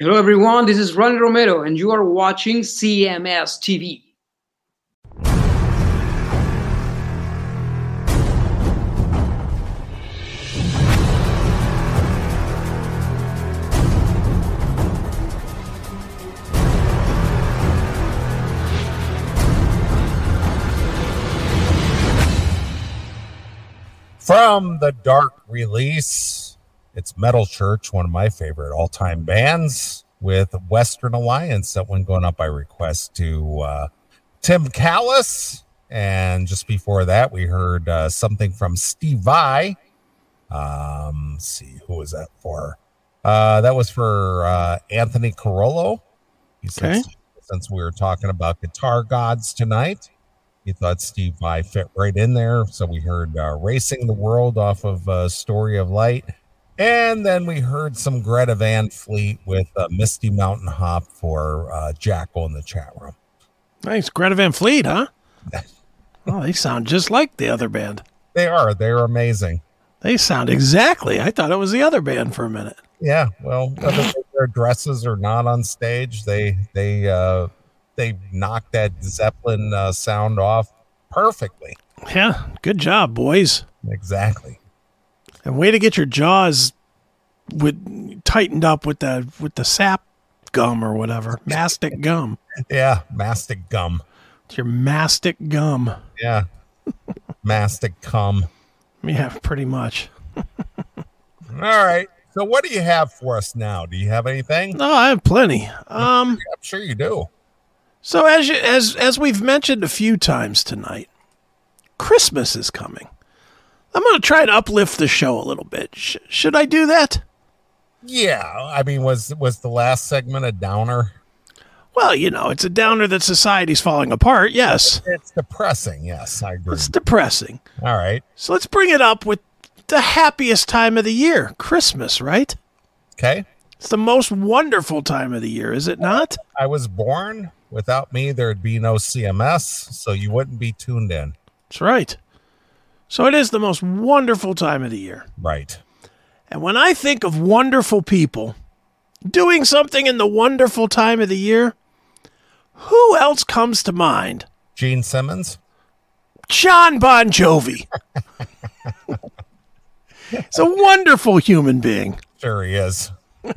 Hello, everyone. This is Ronnie Romero, and you are watching CMS TV. From the Dark release, it's Metal Church, one of my favorite all time bands, with Western Alliance. That one going up by request to uh, Tim Callis. And just before that, we heard uh, something from Steve Vai. Um, let's see, who was that for? Uh, that was for uh, Anthony Carollo. He said, Okay. since we were talking about guitar gods tonight, he thought Steve Vai fit right in there. So we heard uh, Racing the World off of uh, Story of Light. And then we heard some Greta Van Fleet with uh, Misty Mountain Hop for uh, Jackal in the chat room. Nice. Greta Van Fleet, huh? Oh, they sound just like the other band. They are, they're amazing. They sound exactly. I thought it was the other band for a minute. Yeah, well, whether they wear dresses are not on stage, they they uh, they knock that Zeppelin uh, sound off perfectly. Yeah, good job, boys. Exactly. And way to get your jaws with tightened up with the with the sap gum or whatever, mastic gum. Yeah, mastic gum. It's your mastic gum. Yeah, mastic cum. Yeah, pretty much. All right. So, what do you have for us now? Do you have anything? No, I have plenty. Um, I'm sure you do. so as you, as as we've mentioned a few times tonight, Christmas is coming. I'm going to try to uplift the show a little bit. Sh- should I do that? Yeah, I mean, was was the last segment a downer? Well, you know, it's a downer that society's falling apart. Yes, It's depressing. Yes, I agree. it's depressing. All right. So let's bring it up with the happiest time of the year, Christmas, right? Okay. It's the most wonderful time of the year, is it not? I was born. Without me, there'd be no CMS, so you wouldn't be tuned in. That's right. So it is the most wonderful time of the year. Right. And when I think of wonderful people doing something in the wonderful time of the year, who else comes to mind? Gene Simmons. Jon Bon Jovi. He's a wonderful human being. Sure, he is.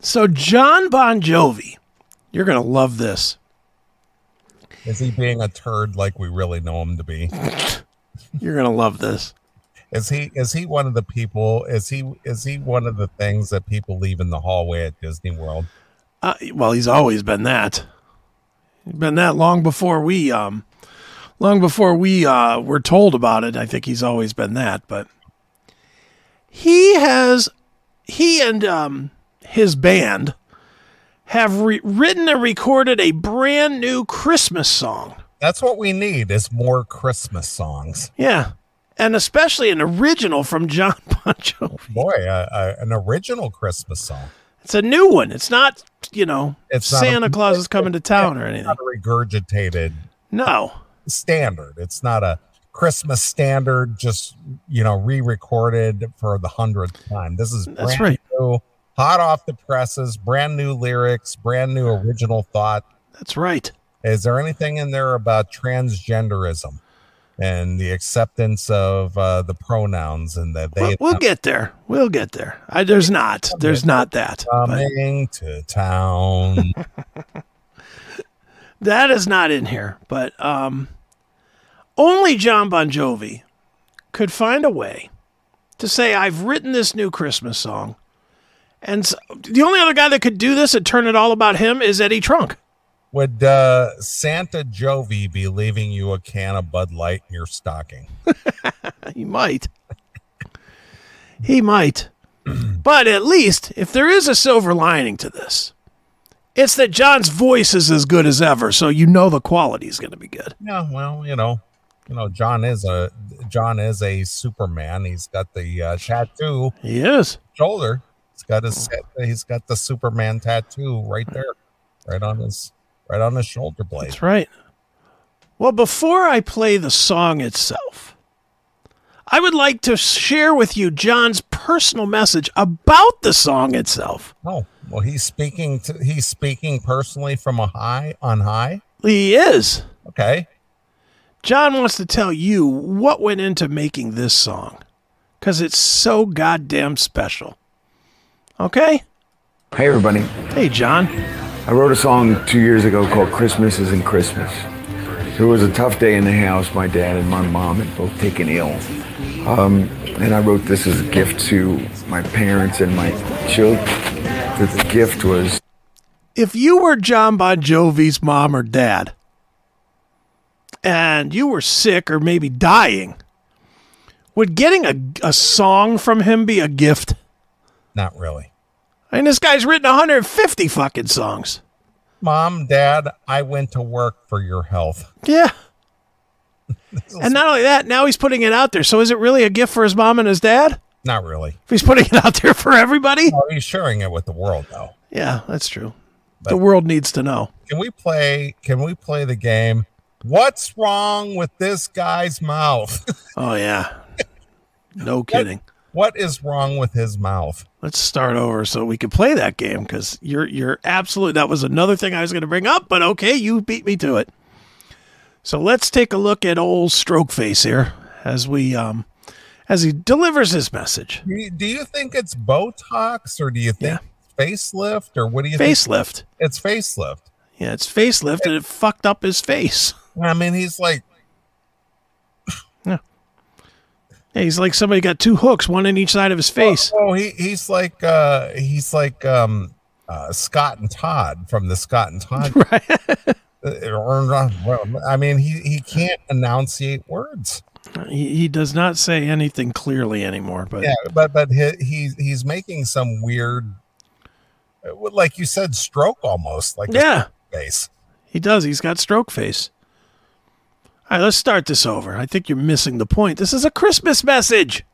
So, Jon Bon Jovi, you're going to love this. Is he being a turd like we really know him to be? You're going to love this. Is he is he one of the people? Is he is he one of the things that people leave in the hallway at Disney World? Uh, well, he's always been that. He's been that long before we, um, long before we uh, were told about it. I think he's always been that. But he has, he and um, his band have re- written and recorded a brand new Christmas song. That's what we need is more Christmas songs. Yeah, and especially an original from Jon Bon Jovi. Boy, uh, uh, an original Christmas song. It's a new one. It's not, you know, It's not a- Santa Claus is coming to town or anything. Not a regurgitated No. standard. It's not a Christmas standard, just you know, re-recorded for the hundredth time. This is That's right. new, hot off the presses, brand new lyrics, brand new original thought. That's right. Is there anything in there about transgenderism and the acceptance of uh, the pronouns and that We'll, they we'll get there. We'll get there. I, there's not. There's not that. But coming to town? that is not in here. But um, only Jon Bon Jovi could find a way to say, "I've written this new Christmas song," and s the only other guy that could do this and turn it all about him is Eddie Trunk. Would uh, Santa Jovi be leaving you a can of Bud Light in your stocking? He might. he might. but at least, if there is a silver lining to this, it's that Jon's voice is as good as ever, so you know the quality is going to be good. Yeah, well, you know, you know, Jon is a Jon is a Superman. He's got the uh, tattoo He is. shoulder. He's got his he's got the Superman tattoo right there, right on his right on his shoulder blade. That's right. Well, before I play the song itself, I would like to share with you Jon's personal message about the song itself. Oh, well, he's speaking to he's speaking personally from a high on high. He is. Okay. Jon wants to tell you what went into making this song because it's so goddamn special. Okay? Hey, everybody. Hey, Jon. I wrote a song two years ago called Christmas Isn't Christmas. It was a tough day in the house. My dad and my mom had both taken ill. Um, and I wrote this as a gift to my parents and my children. The gift was If you were Jon Bon Jovi's mom or dad, and you were sick or maybe dying, would getting a, a song from him be a gift? Not really. I mean, this guy's written 150 fucking songs. Mom, Dad, I went to work for your health. Yeah. And not only that, now he's putting it out there. So is it really a gift for his mom and his dad? Not really. If he's putting it out there for everybody? Well, he's sharing it with the world, though. Yeah, that's true. the world needs to know. Can we play? Can we play the game? What's wrong with this guy's mouth? Oh, yeah. No kidding. what is wrong with his mouth? Let's start over so we can play that game because you're you're absolute. That was another thing I was going to bring up, but okay, you beat me to it. So let's take a look at old Stroke Face here as we um as he delivers his message. Do you, do you think it's Botox or do you think facelift or what do you think? Facelift. think? It's facelift. Yeah, it's facelift and it fucked up his face. I mean, he's like, He's like somebody got two hooks, one in each side of his face. oh, he he's like, uh, he's like, um, uh, Scott and Todd from the Scott and Todd. Right. I mean, he he can't enunciate words. He, he does not say anything clearly anymore, but Yeah, but but he, he's he's making some weird, uh, like you said, stroke almost like yeah, face. he does. He's got stroke face. All right, let's start this over. I think you're missing the point. This is a Christmas message.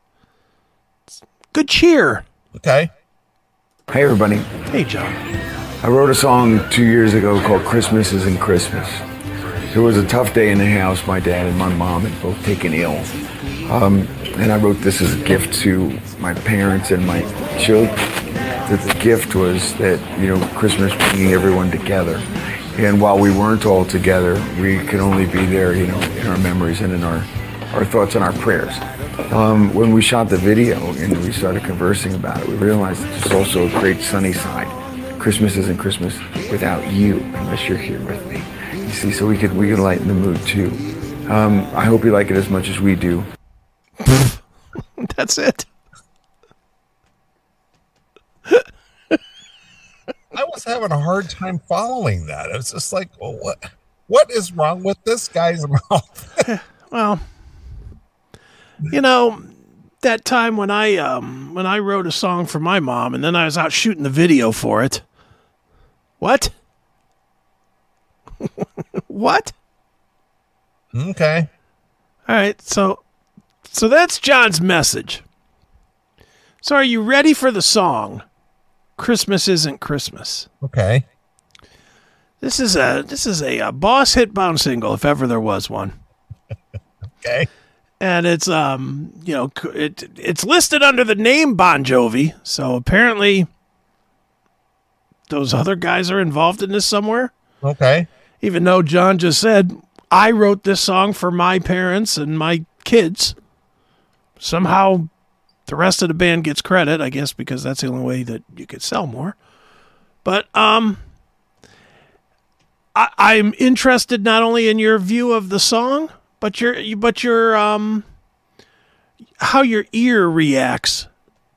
Good cheer. Okay. Hey, everybody. Hey, Jon. I wrote a song two years ago called Christmas Isn't Christmas. It was a tough day in the house. My dad and my mom had both taken ill. Um, and I wrote this as a gift to my parents and my children. The, the gift was that, you know, Christmas bringing everyone together. And while we weren't all together, we could only be there, you know, in our memories and in our, our thoughts and our prayers. Um, when we shot the video and we started conversing about it, we realized there's also a great sunny side. Christmas isn't Christmas without you, unless you're here with me. You see, so we could we could lighten the mood too. Um, I hope you like it as much as we do. That's it. I was having a hard time following that. It was just like, well, what what is wrong with this guy's mouth? Well, you know, that time when I um when I wrote a song for my mom and then I was out shooting the video for it. What? what? okay. All right, so so that's Jon's message. So are you ready for the song? Christmas isn't Christmas. Okay. This is a this is a, uh boss hit bound single if ever there was one. Okay. and it's um you know it it's listed under the name Bon Jovi, so apparently those other guys are involved in this somewhere. Okay. Even though Jon just said I wrote this song for my parents and my kids, somehow the rest of the band gets credit, I guess because that's the only way that you could sell more. But um I, I'm interested not only in your view of the song, but your but your um how your ear reacts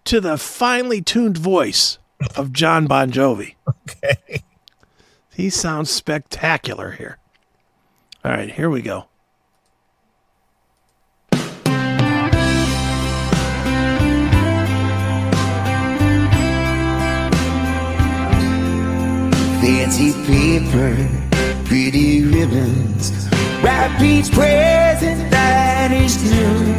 to the finely tuned voice of Jon Bon Jovi. Okay. He sounds spectacular here. All right, here we go. Fancy paper, pretty ribbons, wrap each present that is new.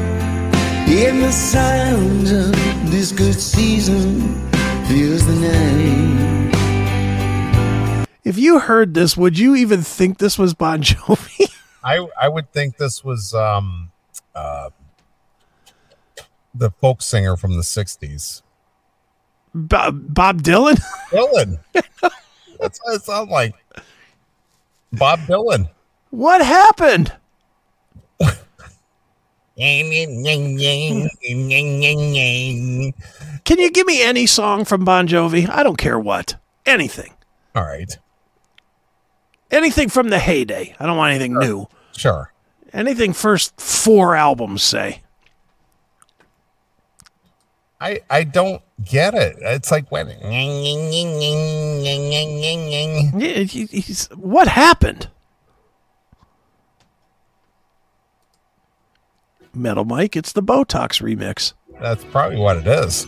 In the sound of this good season, fills the night. If you heard this, would you even think this was Bon Jovi? I I would think this was um uh the folk singer from the '60s. Bob, Bob Dylan. Dylan. That's what it sounds like. Bob Dylan. What happened? Can you give me any song from Bon Jovi? I don't care what. Anything. All right. Anything from the heyday. I don't want anything new. Sure. Anything first four albums, say. I I don't get it. It's like when he's, what happened? Metal Mike, it's the Botox remix. that's probably what it is.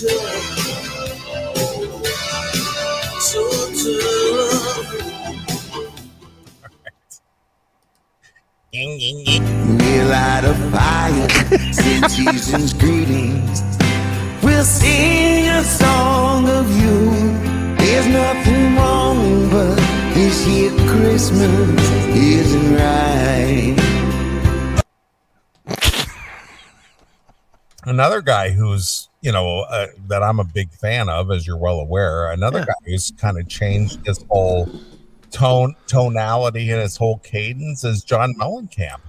Tough. So tough. We'll light a fire, send season's greetings. We'll sing a song of you. There's nothing wrong, but this year Christmas isn't right. Another guy who's you know uh, that I'm a big fan of, as you're well aware. Another Yeah. guy who's kind of changed his whole tone, tonality, and his whole cadence is John Mellencamp.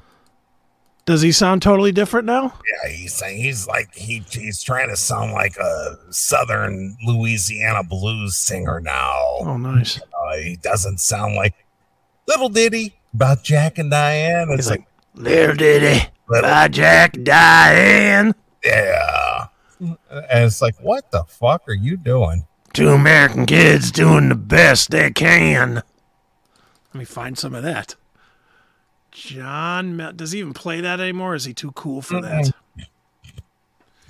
Does he sound totally different now? Yeah, he's saying he's like he he's trying to sound like a Southern Louisiana blues singer now. Oh, nice. Uh, he doesn't sound like little ditty about Jack and Diane. It's He's like, like, Little Diddy little, by Jack Diane. yeah, and it's like, what the fuck are you doing? Two American kids doing the best they can. Let me find some of that. John, Mel- does he even play that anymore? Is he too cool for that?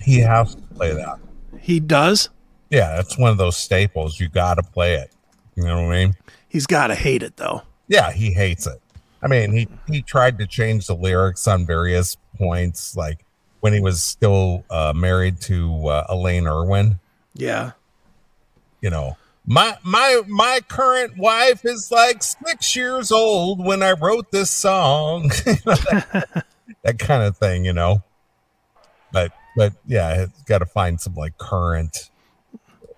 He has to play that. He does. Yeah, it's one of those staples. You got to play it. You know what I mean? He's got to hate it though. Yeah, he hates it. I mean, he he tried to change the lyrics on various points, like when he was still uh, married to uh, Elaine Irwin. Yeah. You know, my my my current wife is like six years old when I wrote this song. that, that kind of thing, you know. But but yeah, it's got to find some like current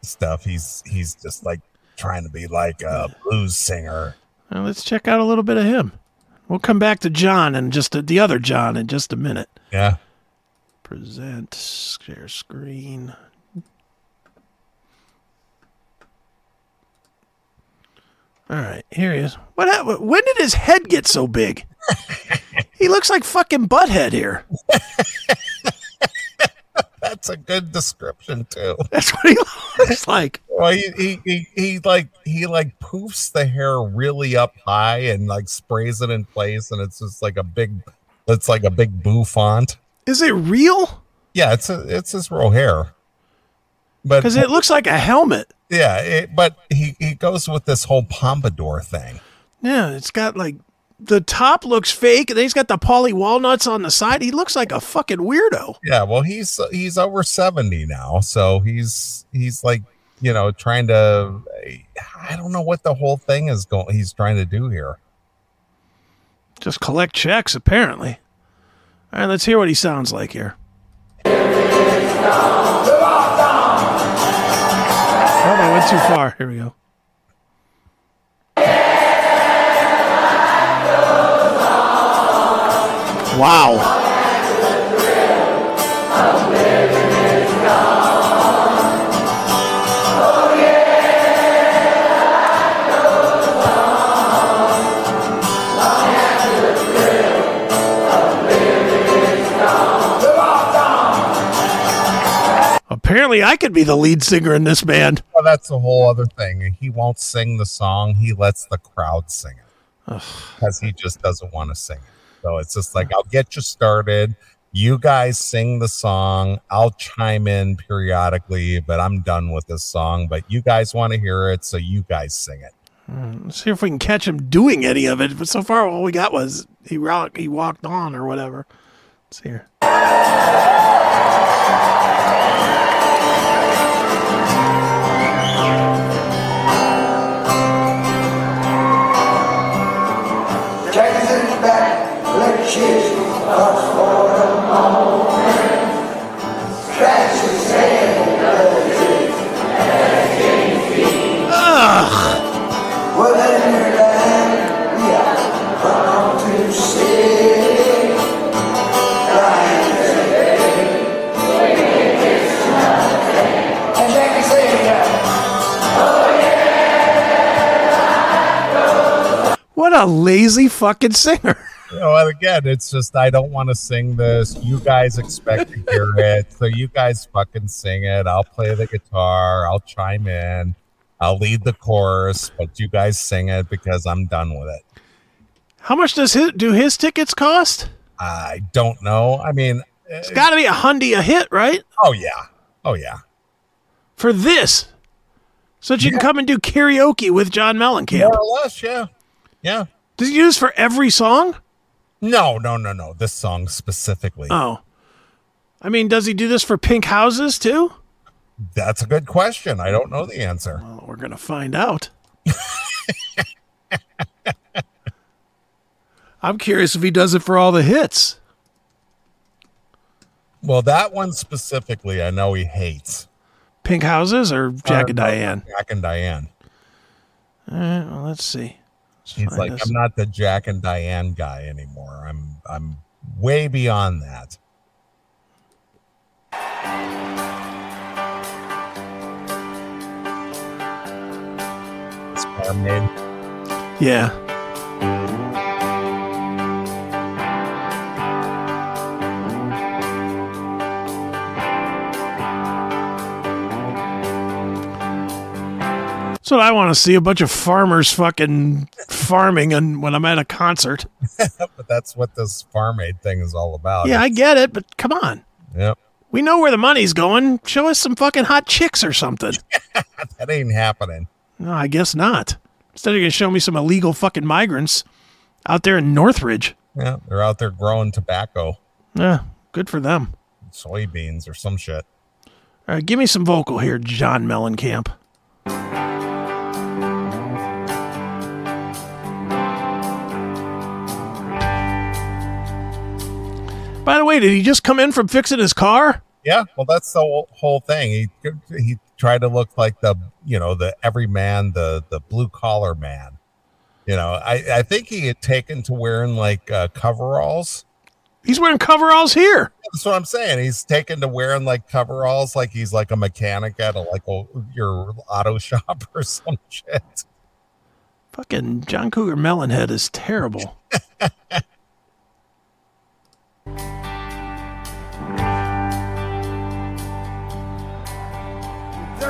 stuff. He's he's just like trying to be like a blues singer. Well, let's check out a little bit of him. We'll come back to John and just the other John in just a minute. Yeah. Present, share screen. All right, here he is. What? hap- When did his head get so big? he looks like fucking butthead here. That's a good description too. That's what he looks like. Well, he, he he he like he like poofs the hair really up high and like sprays it in place, and it's just like a big, it's like a big bouffant. Is it real? Yeah, it's a it's his real hair, but Because it looks like a helmet. yeah, it, but he he goes with this whole pompadour thing. Yeah, it's got like the top looks fake, and he's got the poly walnuts on the side. He looks like a fucking weirdo. Yeah, well, he's he's over seventy now, so he's he's like you know trying to. I don't know what the whole thing is going. He's trying to do here. Just collect checks, apparently. All right, let's hear what he sounds like here. Oh, I went too far. Here we go. Wow. Apparently I could be the lead singer in this band. Well, that's a whole other thing. He won't sing the song. He lets the crowd sing it because he just doesn't want to sing it. So it's just like, I'll get you started. You guys sing the song. I'll chime in periodically, but I'm done with this song. But you guys want to hear it, so you guys sing it. Hmm, let's see if we can catch him doing any of it. But so far, all we got was he rock, he walked on or whatever. Let's see What a lazy fucking singer. You know, again, it's just I don't want to sing this. You guys expect to hear it, so you guys fucking sing it. I'll play the guitar. I'll chime in. I'll lead the chorus, but you guys sing it because I'm done with it. How much does his, do his tickets cost? I don't know. I mean, It's eh, got to be a hundy a hit, right? oh yeah, oh yeah. For this. So that you can come and do karaoke with John Mellencamp. More or less, yeah, yeah. Does he do this for every song? No, no, no, no. This song specifically. Oh. I mean, does he do this for pink houses too? That's a good question. I don't know the answer. Well, we're going to find out. I'm curious if he does it for all the hits. Well, that one specifically, I know he hates. Pink houses or Jack and Uh, no, Diane? Jack and Diane. All right, well, let's see. He's like. I'm not the Jack and Diane guy anymore. I'm I'm way beyond that. It's Yeah. That's what I want to see a bunch of farmers fucking farming and when I'm at a concert. but that's what this farm aid thing is all about. Yeah, I get it, but come on. Yep. We know where the money's going. Show us some fucking hot chicks or something. That ain't happening. No, I guess not. Instead, of you're going to show me some illegal fucking migrants out there in Northridge. Yeah, they're out there growing tobacco, Yeah, good for them. soybeans, or some shit. All right, give me some vocal here, John Mellencamp. By the way, did he just come in from fixing his car? Yeah, well, that's the whole, thing. He he tried to look like the you know the everyman, the the blue collar man. You know, I I think he had taken to wearing like uh, coveralls. He's wearing coveralls here. That's what I'm saying. He's taken to wearing like coveralls, like he's like a mechanic at a like a, your auto shop or some shit. Fucking John Cougar Melonhead is terrible.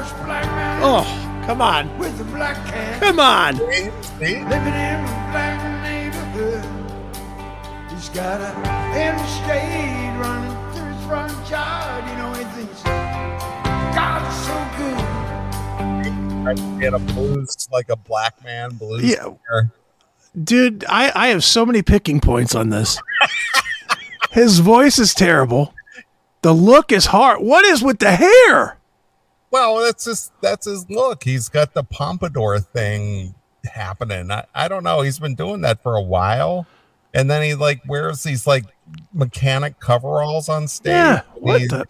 There's a black man Oh, come on. with a black cat Come on. See? See? living in a black neighborhood. He's got a interstate running through his front yard. You know, he thinks God's so good. Tried to Get a blues like a black man blues. Yeah. singer. Dude, I, I have so many picking points on this. His voice is terrible. The look is hard. What is with the hair? Well, that's just that's his look. He's got the pompadour thing happening. I, I don't know. He's been doing that for a while. And then he like wears these like mechanic coveralls on stage. Yeah. What He's- the?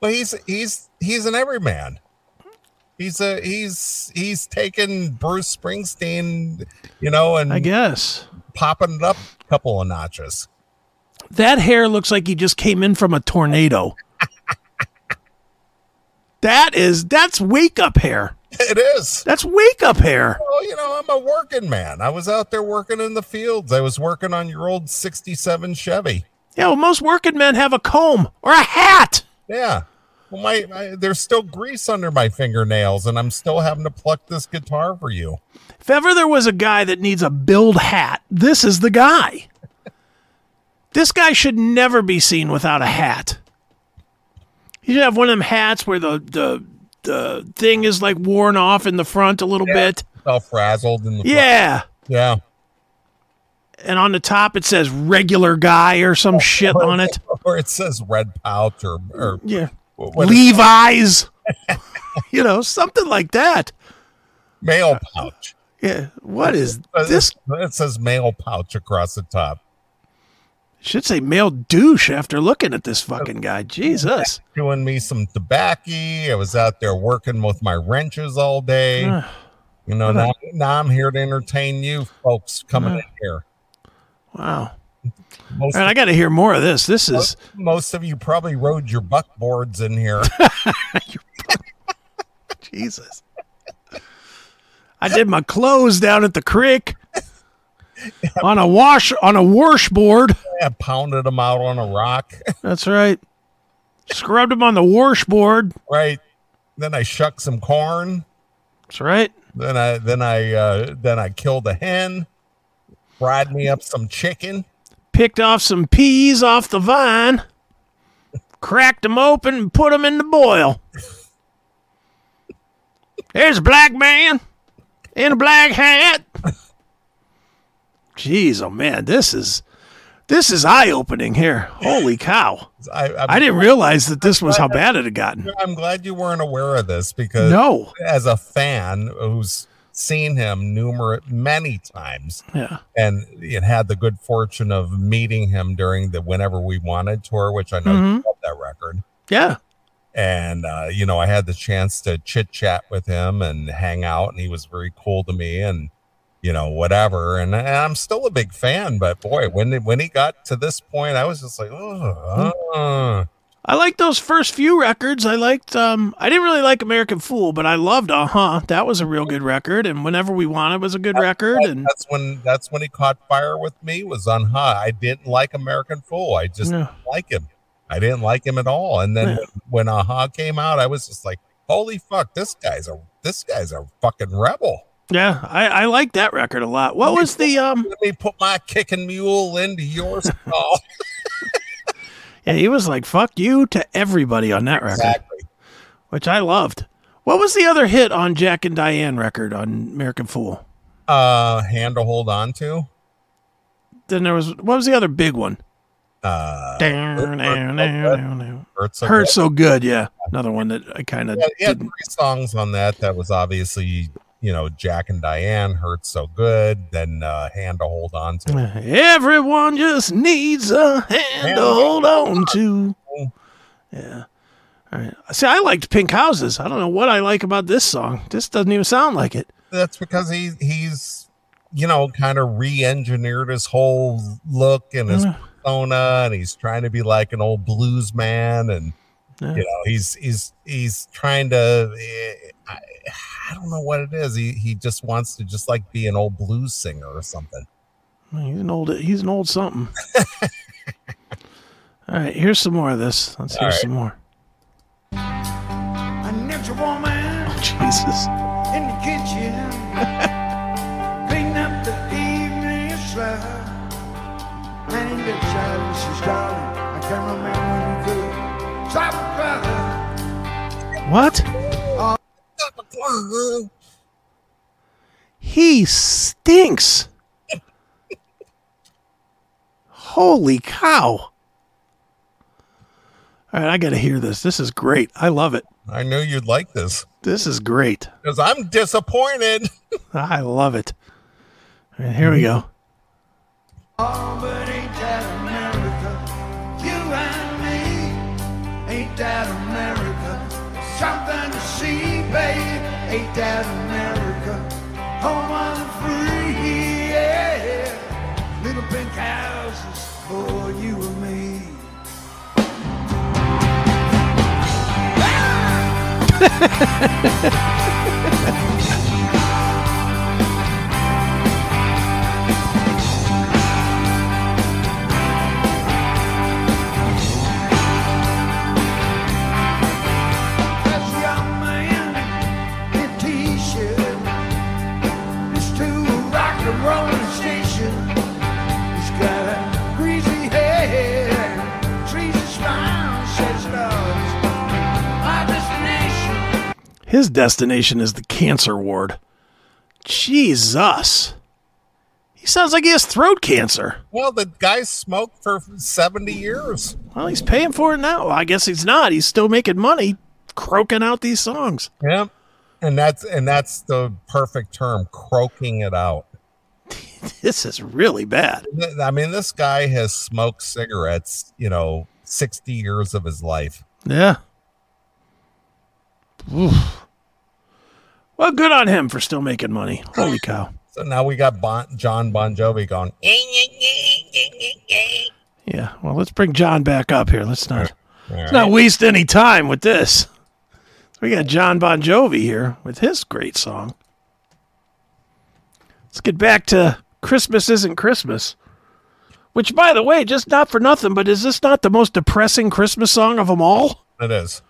Well, he's he's he's an everyman. He's a he's he's taken Bruce Springsteen, you know, and I guess. popping it up a couple of notches. That hair looks like he just came in from a tornado. That is, that's wake up hair. It is. That's wake up hair. Well, you know, I'm a working man. I was out there working in the fields. I was working on your old 67 Chevy. Yeah, well, most working men have a comb or a hat. Yeah. Well, my, my there's still grease under my fingernails, and I'm still having to pluck this guitar for you. If ever there was a guy that needs a build hat, this is the guy. This guy should never be seen without a hat. He should have one of them hats where the the the thing is like worn off in the front a little bit. All frazzled in the front. Yeah. yeah. And on the top it says regular guy or some shit on it. Or it says red pouch or or Yeah. Levi's. you know, something like that. mail pouch. Yeah. What is Uh, this? It says mail pouch across the top. Should say male douche after looking at this fucking guy. Jesus. Doing me some tobacco. I was out there working with my wrenches all day. You know, now, now I'm here to entertain you folks coming in here. Wow. Most, All right, I got to hear more of this. This is most of you probably rode your buckboards in here. Jesus. I did my clothes down at the creek on a wash on a washboard. I pounded them out on a rock. That's right. Scrubbed them on the washboard. right. Then I shucked some corn. That's right. Then I then I uh, then I killed a hen. Fried me up some chicken. Picked off some peas off the vine. Cracked them open and put them in the boil. There's a black man in a black hat. Jeez, oh man, this is this is eye opening here. Holy cow! I, I'm, I didn't realize that this was how bad it had gotten. I'm glad you weren't aware of this because No, as a fan who's seen him numerous many times yeah, and it had the good fortune of meeting him during the whenever we wanted tour which i know you love that record yeah, and uh, you know i had the chance to chit chat with him and hang out and he was very cool to me and you know whatever and, and i'm still a big fan but boy when when he got to this point i was just like oh uh, I liked those first few records. I liked. Um, I didn't really like American Fool, but I loved Uh Huh. That was a real good record, and Whenever We Wanted was a good record. And that's when that's when he caught fire with me was on high i didn't like american fool i just didn't like him i didn't like him at all and then Yeah. when, when aha came out i was just like holy fuck this guy's a this guy's a fucking rebel yeah, I, I liked that record a lot. What was the um? let me put my kicking mule into your skull Yeah, he was like "fuck you" to everybody on that record, exactly which I loved. What was the other hit on Jack and Diane record on American Fool? uh hand to hold on to Then there was what was the other big one? uh Down, so Hurt good. so good, yeah. Another one that I kind of yeah, he had three songs on that that was obviously you know jack and diane hurt so good then uh hand to hold on to Everyone just needs a hand to hold on to. Yeah. All right. See, I liked Pink Houses. I don't know what I like about this song. This doesn't even sound like it. that's because he he's you know kind of re-engineered his whole look and his Mm. persona and he's trying to be like an old blues man and Yeah. you know he's he's he's trying to eh, I, I don't know what it is he he just wants to just like be an old blues singer or something He's an old. He's an old something. All right. Here's some more of this. Let's hear All right. some more. I met a woman Jesus. in the kitchen, What? He stinks. Holy cow. All right, I got to hear this. This is great. I love it. i knew you'd like this This is great. because i'm disappointed I love it. All right, here we go. Oh, but ain't that America? You and me, ain't that America? Ain't that America? Home of the free, yeah. Little pink houses for you and me. His destination is the cancer ward. Jesus. He sounds like he has throat cancer. Well, the guy smoked for 70 years. Well, he's paying for it now. I guess he's not. He's still making money croaking out these songs. Yeah. And that's and that's the perfect term, croaking it out. This is really bad. I mean, this guy has smoked cigarettes, you know, 60 years of his life. Yeah. Oof. Well, good on him for still making money. Holy cow. So now we got bon, Jon Bon Jovi going. Yeah. Well, let's bring John back up here. Let's not All let's not waste any time with this. We got Jon Bon Jovi here with his great song. Let's get back to Christmas Isn't Christmas. Which, by the way, just not for nothing, but is this not the most depressing Christmas song of them all? It is.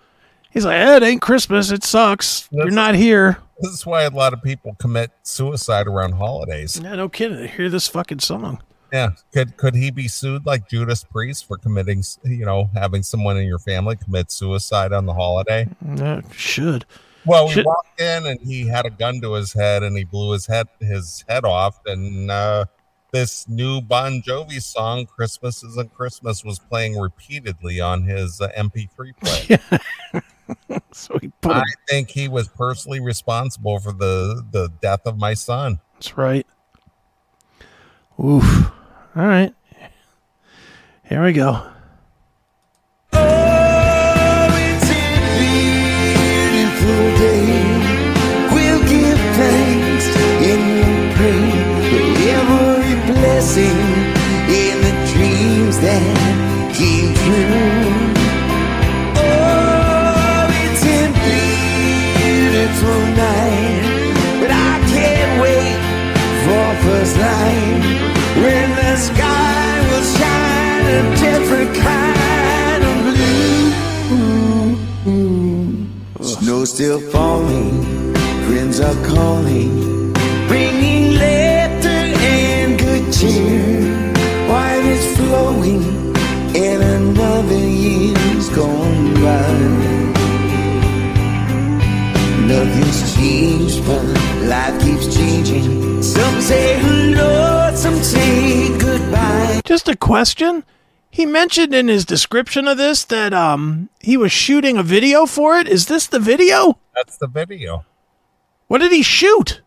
He's like, eh, it ain't Christmas. It sucks. You're not here. This is why a lot of people commit suicide around holidays. Yeah, no kidding. Hear this fucking song. Yeah. Could could he be sued like Judas Priest for committing, you know, having someone in your family commit suicide on the holiday? Yeah, should. Well, we Should- walked in and he had a gun to his head and he blew his head his head off. And uh, this new Bon Jovi song, "Christmas Isn't Christmas," was playing repeatedly on his uh, MP3 player. So he put I it. think he was personally responsible for the the death of my son. That's right. Oof. All right. Here we go. it's a beautiful day. We'll give thanks and we'll pray for every blessing in the dreams that came true. Sky will shine a different kind of blue. Snow still falling, friends are calling, bringing laughter and good cheer. Wine is flowing, and another year's gone by. Nothing's changed, but life keeps changing. Some say Just a question. He mentioned in his description of this that um he was shooting a video for it. Is this the video? That's the video. What did he shoot?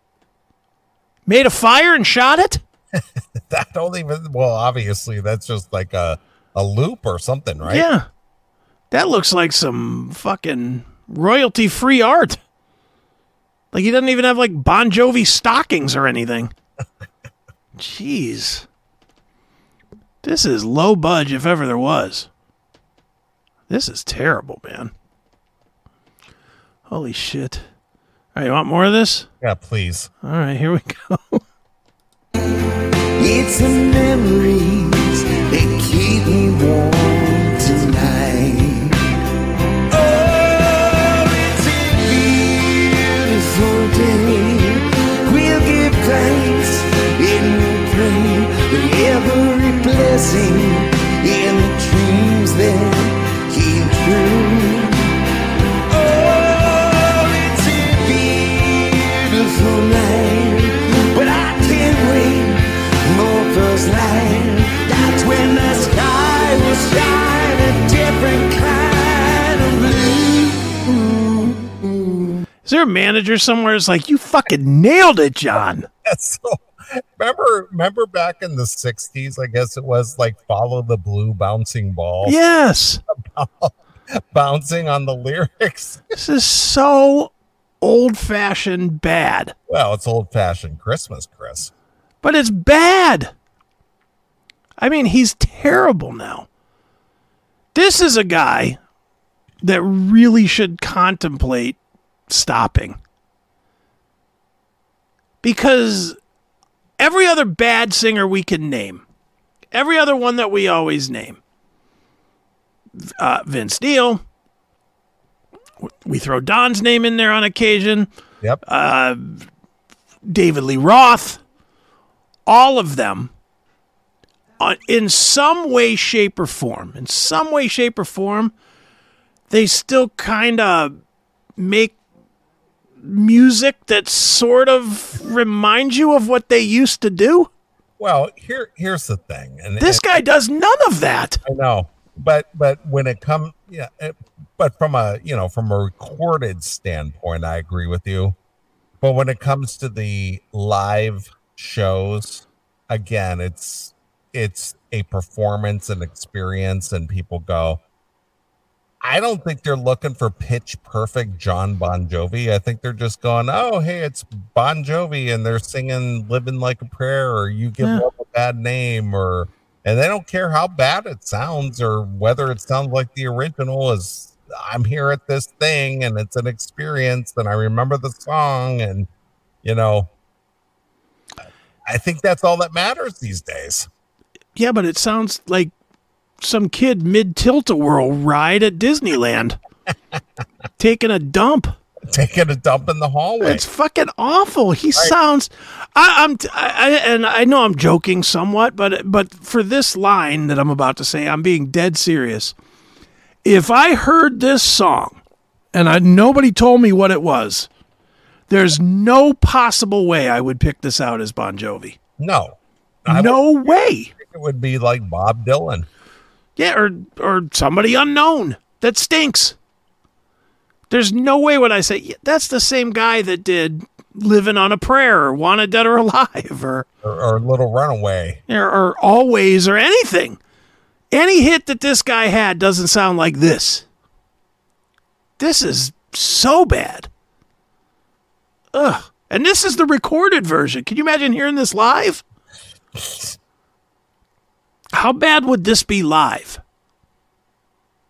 Made a fire and shot it? That don't even. Well, obviously, that's just like a a loop or something, right? Yeah. That looks like some fucking royalty free art. Like he doesn't even have like Bon Jovi stockings or anything. Jeez. This is low budge if ever there was. This is terrible, man. Holy shit. All right, you want more of this? Yeah, please. All right, here we go. It's the memories that keep me warm more. That's when the sky will shine a different kind of blue. Is there a manager somewhere that's like, you fucking nailed it, Jon? That's so. Remember, remember back in the '60s, I guess it was like "Follow the Blue" bouncing ball, Yes. bouncing on the lyrics. This is so old fashioned bad, Well, it's old-fashioned Christmas, Chris. but it's bad. I mean, he's terrible now. This is a guy that really should contemplate stopping. Because every other bad singer we can name, every other one that we always name, uh, Vince Neil, we throw Don's name in there on occasion. Yep. Uh, David Lee Roth, all of them, in some way, shape, or form, in some way, shape, or form, they still kind of make music that sort of reminds you of what they used to do? Well, here here's the thing, and This guy does none of that. I know, but but when it comes, yeah, it, but from a you know from a recorded standpoint, I agree with you. But when it comes to the live shows, again, it's it's a performance and experience, and people go. I don't think they're looking for pitch perfect Jon Bon Jovi. I think they're just going, oh, hey, it's Bon Jovi, and they're singing "Living Like a Prayer" or "You Give Yeah. Love a Bad Name," or and they don't care how bad it sounds or whether it sounds like the original is i'm here at this thing and it's an experience and i remember the song and you know i think that's all that matters these days Yeah, but it sounds like some kid mid tilt a whirl ride at Disneyland taking a dump. taking a dump in the hallway It's fucking awful. He sounds. I, I'm. I, and I know I'm joking somewhat, but but for this line that I'm about to say, I'm being dead serious. If I heard this song, and I, nobody told me what it was, there's no possible way I would pick this out as Bon Jovi. no I no way. It would be like bob dylan Yeah, or or somebody unknown that stinks. There's no way would I say "Yeah, that's the same guy that did "Living on a Prayer" or "Wanted Dead or Alive" or or, or little runaway or, or "Always" or anything. Any hit that this guy had doesn't sound like this. This is so bad. Ugh. And this is the recorded version. Can you imagine hearing this live? How bad would this be live?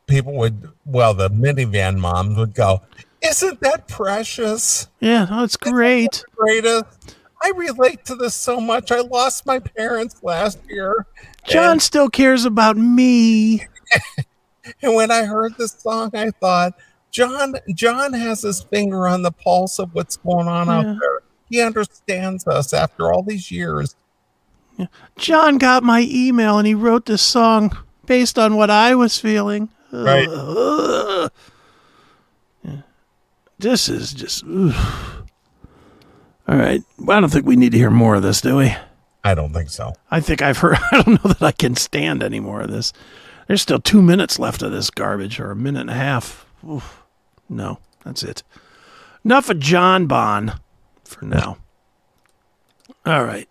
people would well the minivan moms would go isn't that precious Yeah, no, it's great. greatest i relate to this so much i lost my parents last year Jon still cares about me. And when I heard this song, I thought, Jon, Jon has his finger on the pulse of what's going on Yeah. out there. He understands us after all these years. Jon got my email and he wrote this song based on what I was feeling. Right. Yeah. This is just. ugh. All right. Well, I don't think we need to hear more of this, do we? I don't think so. I think I've heard. I don't know that I can stand any more of this. There's still two minutes left of this garbage, or a minute and a half. Oof. No, that's it. Enough of Jon Bon for now. All right.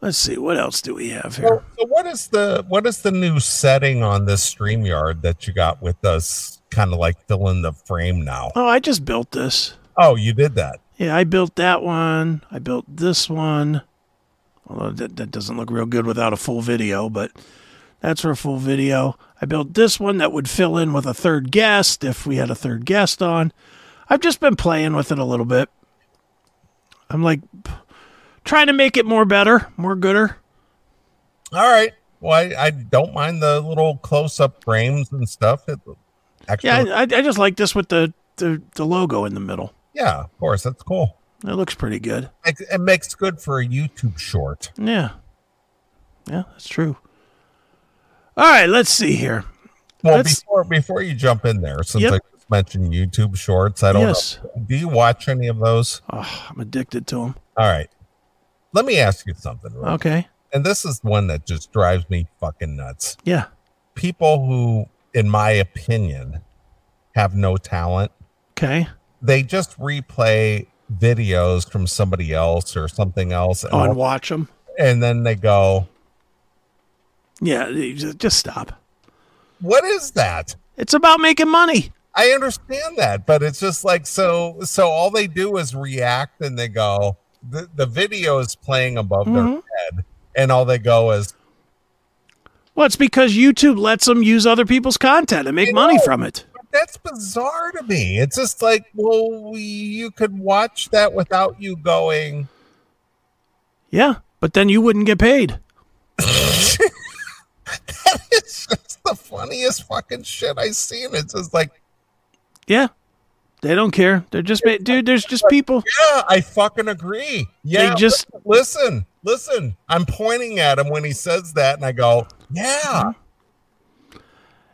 Let's see. What else do we have here? So, so what is the what is the new setting on this StreamYard that you got with us kind of like fill in the frame now? Oh, I just built this. Oh, you did that. Yeah, I built that one. I built this one. Although that, that doesn't look real good without a full video, but that's for a full video. I built this one that would fill in with a third guest if we had a third guest on. I've just been playing with it a little bit. I'm like trying to make it more better, more gooder. All right. Well, I, I don't mind the little close up frames and stuff. It, actually, Yeah, I, I just like this with the, the, the logo in the middle. yeah, of course, that's cool. It looks pretty good. It, it makes good for a YouTube short. Yeah. Yeah, that's true. All right, let's see here. Well, Let's- before before you jump in there, since Yep. I just mentioned YouTube Shorts, I don't Yes. know. Do you watch any of those? Oh, I'm addicted to them. All right. Let me ask you something. Okay. And this is one that just drives me fucking nuts. Yeah. People who, in my opinion, have no talent, Okay. they just replay videos from somebody else or something else, and, Oh, and watch them. and then they go, Yeah. Just, just stop. "What is that?" It's about making money. I understand that, but it's just like so. So all they do is react, and they go. The the video is playing above Mhm. their head, and all they go is, Well, it's because YouTube lets them use other people's content and make money know. from it. "That's bizarre to me." It's just like, well, you could watch that without you going. Yeah. But then you wouldn't get paid. that is just the funniest fucking shit I've seen. It's just like, Yeah. They don't care. They're just, ma- dude, there's just people. yeah, I fucking agree. Yeah, just- listen, listen. I'm pointing at him when he says that, and I go, yeah.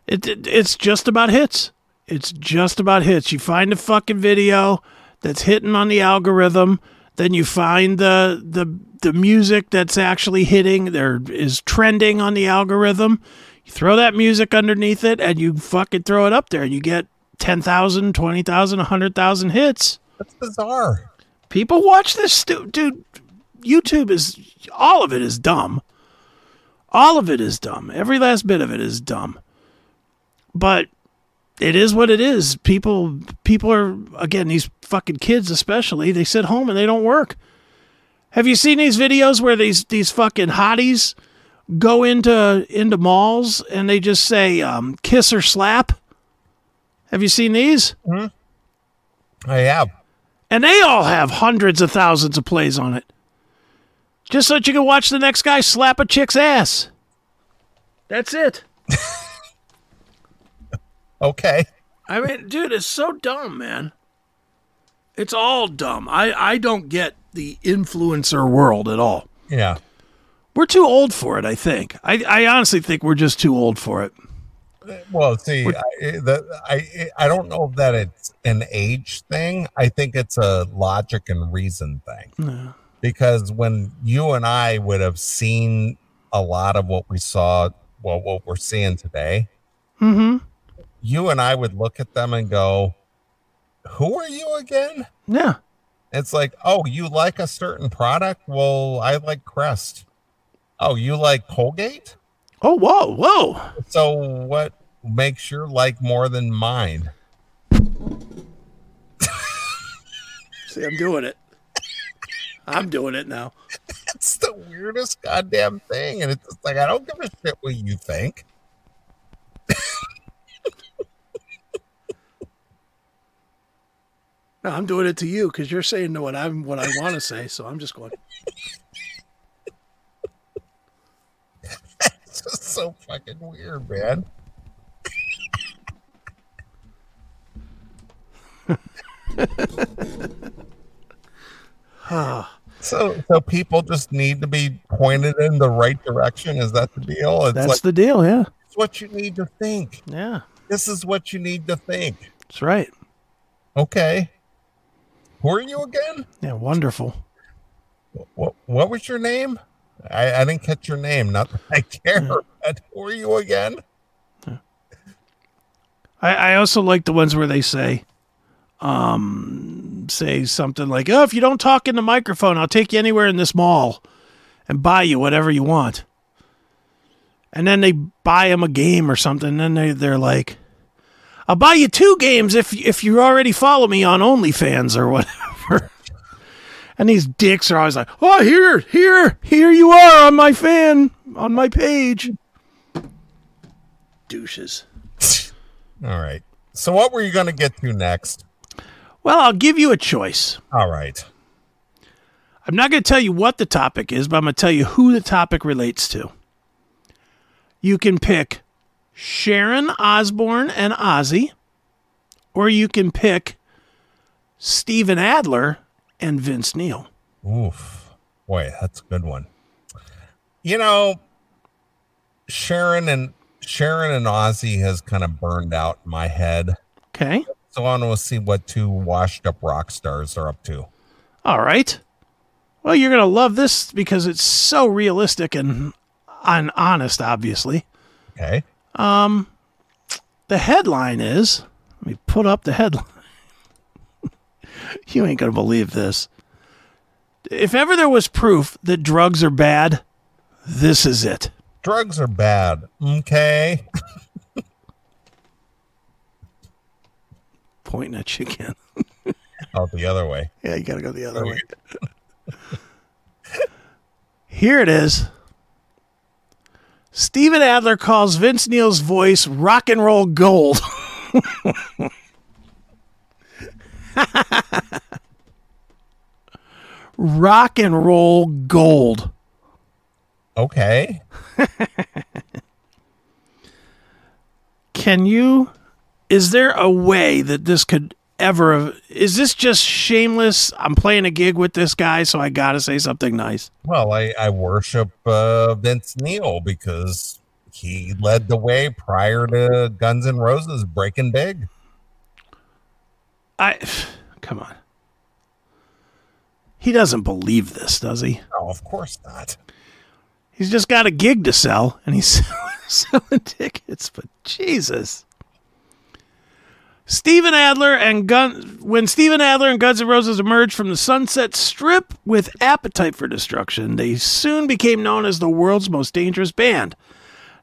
It, it, it's just about hits. It's just about hits. You find a fucking video that's hitting on the algorithm. Then you find the the the music that's actually hitting there is trending on the algorithm. You throw that music underneath it and you fucking throw it up there and you get 10,000, 20,000, 100,000 hits. That's bizarre. People watch this stu- dude YouTube is all of it is dumb. All of it is dumb. Every last bit of it is dumb. But it is what it is. People people are again these fucking kids especially, they sit home and they don't work. Have you seen these videos where these these fucking hotties go into into malls and they just say um, kiss or slap? Have you seen these? Mm-hmm. I have. And they all have hundreds of thousands of plays on it. Just so that you can watch the next guy slap a chick's ass. That's it. Okay. I mean, dude, it's so dumb, man. It's all dumb. I, I don't get the influencer world at all. Yeah. We're too old for it, I think. I, I honestly think we're just too old for it. Well, see, I, the, I I don't know that it's an age thing. I think it's a logic and reason thing. Because when you and I would have seen a lot of what we saw, well, what we're seeing today, Mm-hmm. you and I would look at them and go, "Who are you again?" Yeah. It's like, "Oh, you like a certain product? Well, I like Crest. Oh, you like Colgate? Oh, whoa, whoa. So what makes your like more than mine?" See, I'm doing it. I'm doing it now. It's the weirdest goddamn thing. And it's just like, I don't give a shit what you think. No, I'm doing it to you because you're saying what I'm what I want to say. So I'm just going. It's just so fucking weird, man. so so people just need to be pointed in the right direction. Is that the deal? It's That's like the deal. Yeah. it's what you need to think. Yeah. This is what you need to think. That's right. Okay. Who are you again? Yeah. Wonderful. What what was your name? I, I didn't catch your name. Not that I care. But who are you again? I, I also like the ones where they say, um, say something like, "Oh, if you don't talk in the microphone, I'll take you anywhere in this mall and buy you whatever you want." And then they buy them a game or something. And then they they're like, "I'll buy you two games if if you already follow me on OnlyFans or whatever." And these dicks are always like, "Oh, here, here, here you are on my fan, on my page." Douches. All right. So what were you going to get to next? Well, I'll give you a choice. All right. I'm not going to tell you what the topic is, but I'm going to tell you who the topic relates to. You can pick Sharon Osbourne and Ozzy, or you can pick Steven Adler and Vince Neil. Oof. Boy, that's a good one. You know, Sharon and Sharon and Ozzy has kind of burned out in my head. Okay. So I want to see what two washed up rock stars are up to. All right. Well, you're going to love this because it's so realistic and, and honest, obviously. Okay. Um, the headline is let me put up the headline. You ain't going to believe this. If ever there was proof that drugs are bad, this is it. Drugs are bad. Okay. Pointing at you again. Out oh, the other way. Yeah, you got to go the other way. Here it is. Steven Adler calls Vince Neil's voice rock and roll gold. rock and roll gold. Okay. Can you is there a way that this could ever Have, is this just shameless I'm playing a gig with this guy so I got to say something nice. Well, I, I worship uh, Vince Neil because he led the way prior to Guns N' Roses breaking big. I come on. He doesn't believe this, does he? No, of course not. He's just got a gig to sell and he's selling tickets, but Jesus. Steven Adler and Gun when Steven Adler and Guns N' Roses emerged from the Sunset Strip with appetite for destruction, they soon became known as the world's most dangerous band.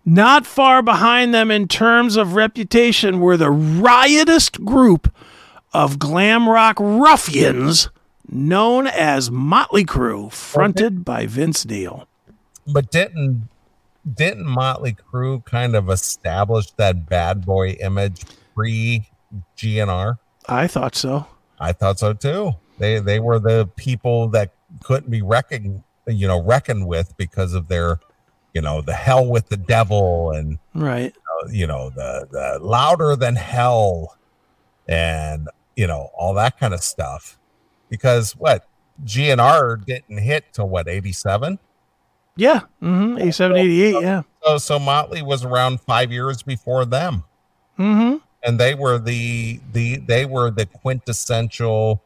Not far behind them in terms of reputation were the riotous group of glam rock ruffians known as Motley Crue, fronted by Vince Neil. But didn't didn't Motley Crue kind of establish that bad boy image pre GNR? I thought so. I thought so too. They they were the people that couldn't be reckoned you know reckoned with because of their you know the hell with the devil and Right. uh, you know the the louder than hell and you know all that kind of stuff because what GNR didn't hit till what 87 Yeah. Mm-hmm. 87, 88, yeah. so so Motley was around 5 years before them Mm-hmm. and they were the the they were the quintessential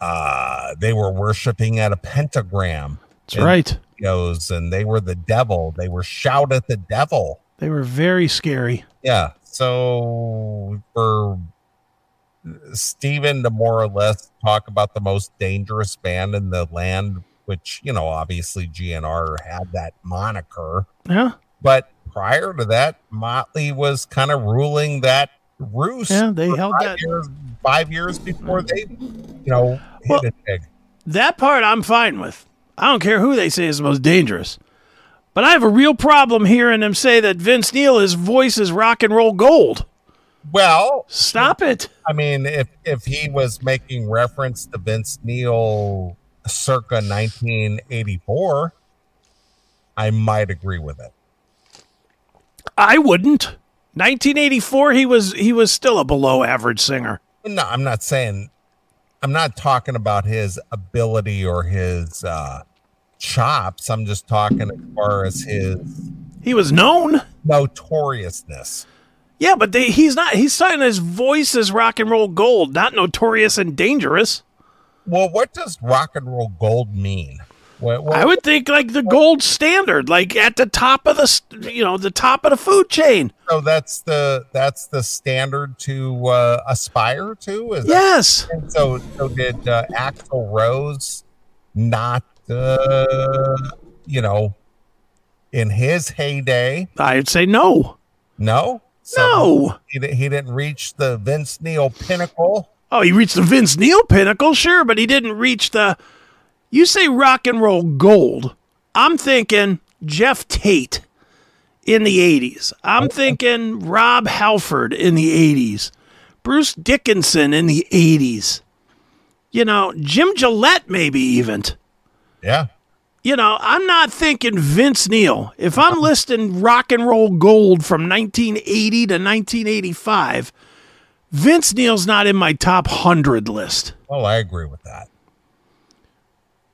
uh they were worshiping at a pentagram That's right. goes and they were the devil they were shout at the devil They were very scary. yeah so for Steven to more or less talk about the most dangerous band in the land which you know obviously GNR had that moniker Yeah. but prior to that Motley was kind of ruling that roost Yeah, they held five that- years, five years before they you know hit Well- it big That part I'm fine with. I don't care who they say is the most dangerous. But I have a real problem hearing them say that Vince Neil, his voice is rock and roll gold. Well Stop it. I mean, if if he was making reference to Vince Neil circa 1984, I might agree with it. I wouldn't. 1984, he was he was still a below average singer. No, I'm not saying I'm not talking about his ability or his uh chops. I'm just talking as far as his He was known. notoriousness. Yeah, but they, he's not. He's saying his voice as rock and roll gold, not notorious and dangerous. Well, what does rock and roll gold mean? What, what- I would think like the gold standard, like at the top of the, you know, the top of the food chain. so that's the that's the standard to uh, aspire to. Is Yes. And so, so did uh, Axl Rose not, uh, you know, in his heyday? I'd say no. No, so No. he, he didn't reach the Vince Neil pinnacle. Oh, he reached the Vince Neil pinnacle, sure, but he didn't reach the. You say rock and roll gold. I'm thinking Geoff Tate in the 80s. I'm thinking Rob Halford in the 80s. Bruce Dickinson in the 80s. You know, Jim Gillette, maybe even. Yeah, You know, I'm not thinking Vince Neil. If I'm listing rock and roll gold from 1980 to 1985, Vince Neil's not in my top 100 list. well, I agree with that.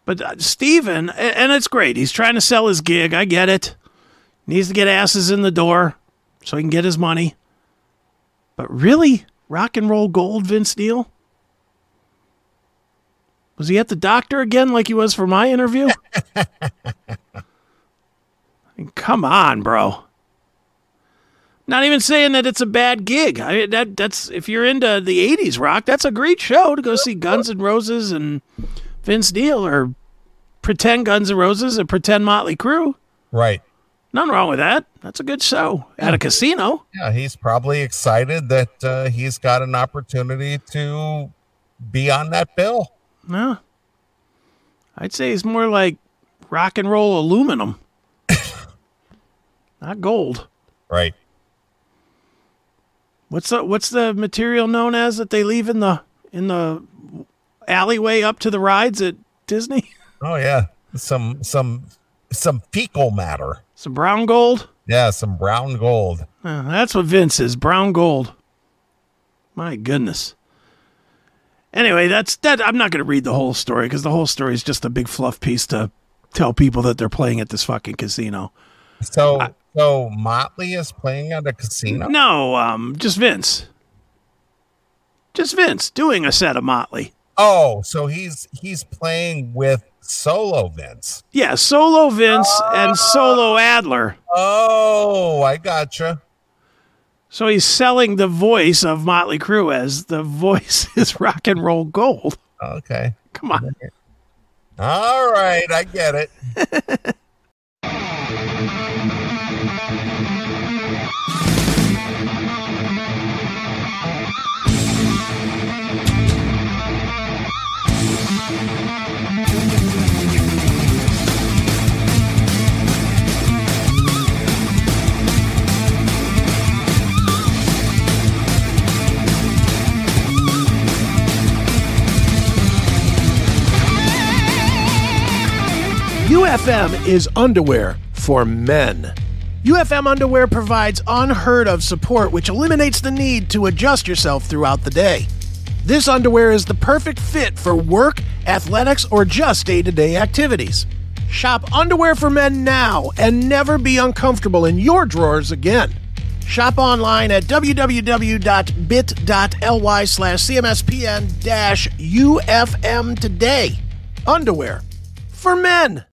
But uh, Steven, and it's great. He's trying to sell his gig. I get it. Needs to get asses in the door so he can get his money. But really, rock and roll gold, Vince Neil? Was he at the doctor again like he was for my interview? I mean, come on, bro. Not even saying that it's a bad gig. I mean, that that's if you're into the '80s rock, that's a great show to go see Guns N' Roses and Vince Neil or pretend Guns N' Roses and pretend Motley Crue. Right. Nothing wrong with that. That's a good show at a casino. Yeah, he's probably excited that uh, he's got an opportunity to be on that bill. No, I'd say it's more like rock and roll aluminum, not gold. Right. What's the what's the material known as that they leave in the in the alleyway up to the rides at Disney? Oh yeah, some some some fecal matter. Some brown gold. Yeah, some brown gold. Uh, that's what Vince is, brown gold. My goodness. Anyway, that's that. I'm not going to read the whole story because the whole story is just a big fluff piece to tell people that they're playing at this fucking casino. So so Motley is playing at a casino. No, um, just Vince. Just Vince doing a set of Motley. Oh, so he's he's playing with solo Vince. Yeah, solo Vince and solo Adler. Oh, I gotcha. So he's selling the voice of Motley Crue as the voice is rock and roll gold. Okay. Come on. All right, I get it. UFM is underwear for men. UFM underwear provides unheard of support which eliminates the need to adjust yourself throughout the day. This underwear is the perfect fit for work, athletics, or just day to day activities. Shop underwear for men now and never be uncomfortable in your drawers again. Shop online at www.bit.ly slash cmspn UFM today. Underwear for men.